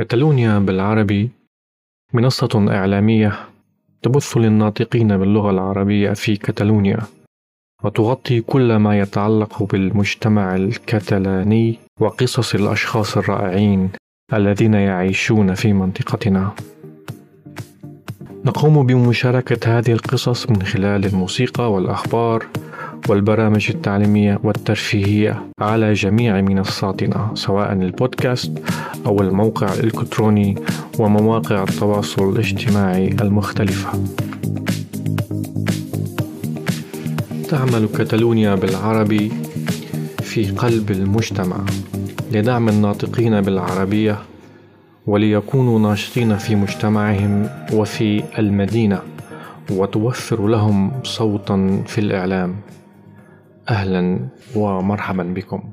كتالونيا بالعربي منصة إعلامية تبث للناطقين باللغة العربية في كتالونيا وتغطي كل ما يتعلق بالمجتمع الكتالاني وقصص الأشخاص الرائعين الذين يعيشون في منطقتنا. نقوم بمشاركة هذه القصص من خلال الموسيقى والأخبار والبرامج التعليمية والترفيهية على جميع منصاتنا سواء البودكاست أو الموقع الإلكتروني ومواقع التواصل الاجتماعي المختلفة. تعمل كتالونيا بالعربي في قلب المجتمع لدعم الناطقين بالعربية وليكونوا ناشطين في مجتمعهم وفي المدينة وتوفر لهم صوتا في الإعلام أهلا ومرحبا بكم.